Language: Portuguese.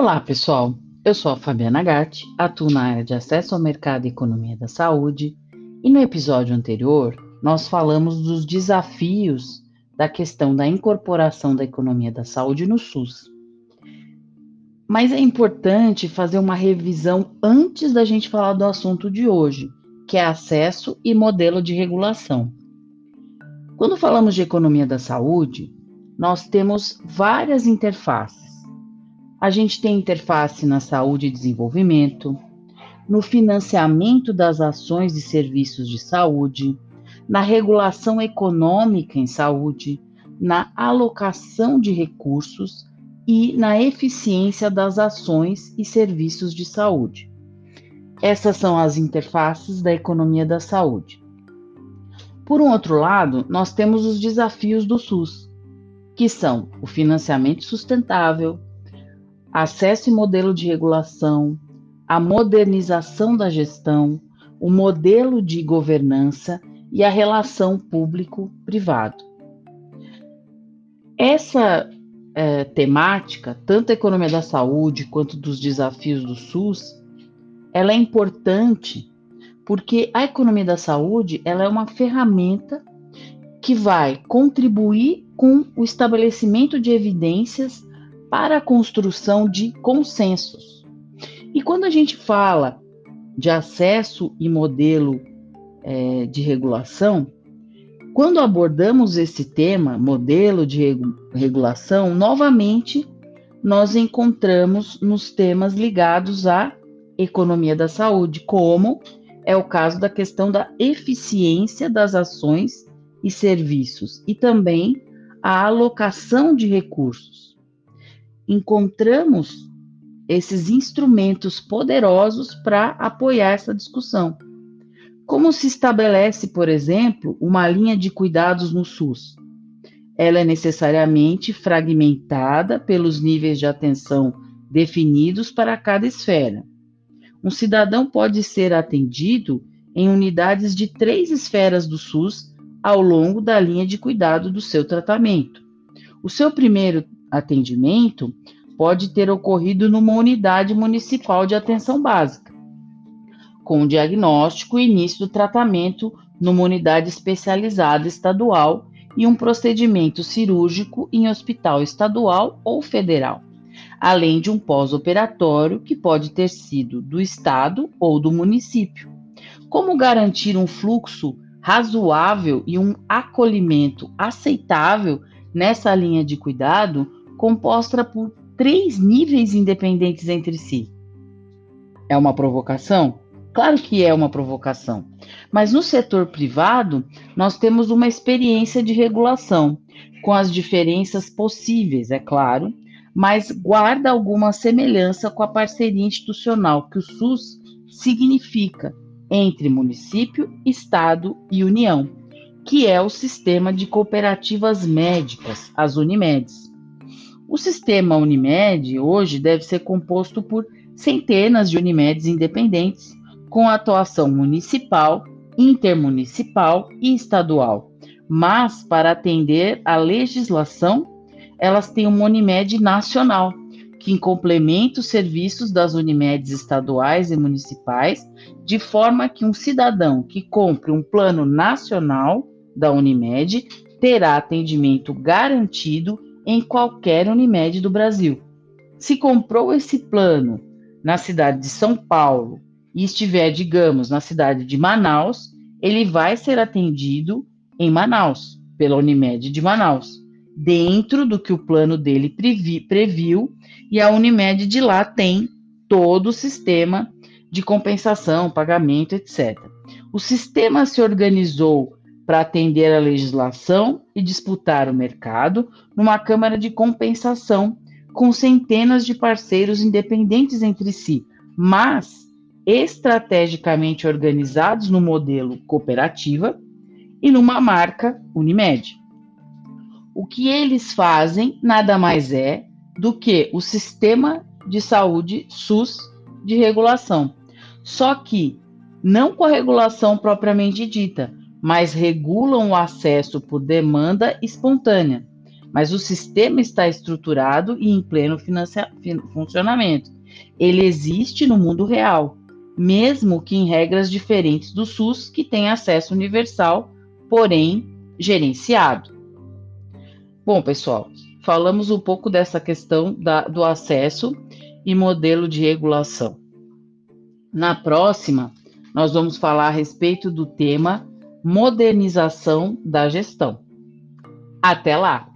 Olá, pessoal. Eu sou a Fabiana Gatti, atuo na área de acesso ao mercado e economia da saúde, e no episódio anterior nós falamos dos desafios da questão da incorporação da economia da saúde no SUS. Mas é importante fazer uma revisão antes da gente falar do assunto de hoje, que é acesso e modelo de regulação. Quando falamos de economia da saúde, nós temos várias interfaces. A gente tem interface na saúde e desenvolvimento, no financiamento das ações e serviços de saúde, na regulação econômica em saúde, na alocação de recursos e na eficiência das ações e serviços de saúde. Essas são as interfaces da economia da saúde. Por um outro lado, nós temos os desafios do SUS, que são o financiamento sustentável, acesso e modelo de regulação, a modernização da gestão, o modelo de governança e a relação público-privado. Essa é, temática, tanto a economia da saúde quanto dos desafios do SUS, ela é importante porque a economia da saúde ela é uma ferramenta que vai contribuir com o estabelecimento de evidências para a construção de consensos. E quando a gente fala de acesso e modelo é, de regulação, quando abordamos esse tema, modelo de regulação, novamente nós encontramos nos temas ligados à economia da saúde, como é o caso da questão da eficiência das ações e serviços e também a alocação de recursos. Encontramos esses instrumentos poderosos para apoiar essa discussão. Como se estabelece, por exemplo, uma linha de cuidados no SUS? Ela é necessariamente fragmentada pelos níveis de atenção definidos para cada esfera. Um cidadão pode ser atendido em unidades de três esferas do SUS ao longo da linha de cuidado do seu tratamento. O seu primeiro atendimento pode ter ocorrido numa unidade municipal de atenção básica, com diagnóstico e início do tratamento numa unidade especializada estadual e um procedimento cirúrgico em hospital estadual ou federal além de um pós-operatório que pode ter sido do Estado ou do município. Como garantir um fluxo razoável e um acolhimento aceitável nessa linha de cuidado composta por três níveis independentes entre si? É uma provocação? Claro que é uma provocação. Mas no setor privado, nós temos uma experiência de regulação, com as diferenças possíveis, é claro, mas guarda alguma semelhança com a parceria institucional que o SUS significa entre município, estado e União, que é o sistema de cooperativas médicas, as Unimedes. O sistema Unimed hoje deve ser composto por centenas de Unimedes independentes, com atuação municipal, intermunicipal e estadual, mas para atender à legislação elas têm uma Unimed nacional, que complementa os serviços das Unimedes estaduais e municipais, de forma que um cidadão que compre um plano nacional da Unimed terá atendimento garantido em qualquer Unimed do Brasil. Se comprou esse plano na cidade de São Paulo e estiver, digamos, na cidade de Manaus, ele vai ser atendido em Manaus, pela Unimed de Manaus dentro do que o plano dele previ, previu, e a Unimed de lá tem todo o sistema de compensação, pagamento, etc. O sistema se organizou para atender a legislação e disputar o mercado numa câmara de compensação com centenas de parceiros independentes entre si, mas estrategicamente organizados no modelo cooperativa e numa marca Unimed. O que eles fazem nada mais é do que o sistema de saúde SUS de regulação. Só que não com a regulação propriamente dita, mas regulam o acesso por demanda espontânea. mas o sistema está estruturado e em pleno funcionamento. Ele existe no mundo real, mesmo que em regras diferentes do SUS, que tem acesso universal, porém gerenciado. Bom, pessoal, falamos um pouco dessa questão da, do acesso e modelo de regulação. Na próxima, nós vamos falar a respeito do tema modernização da gestão. Até lá!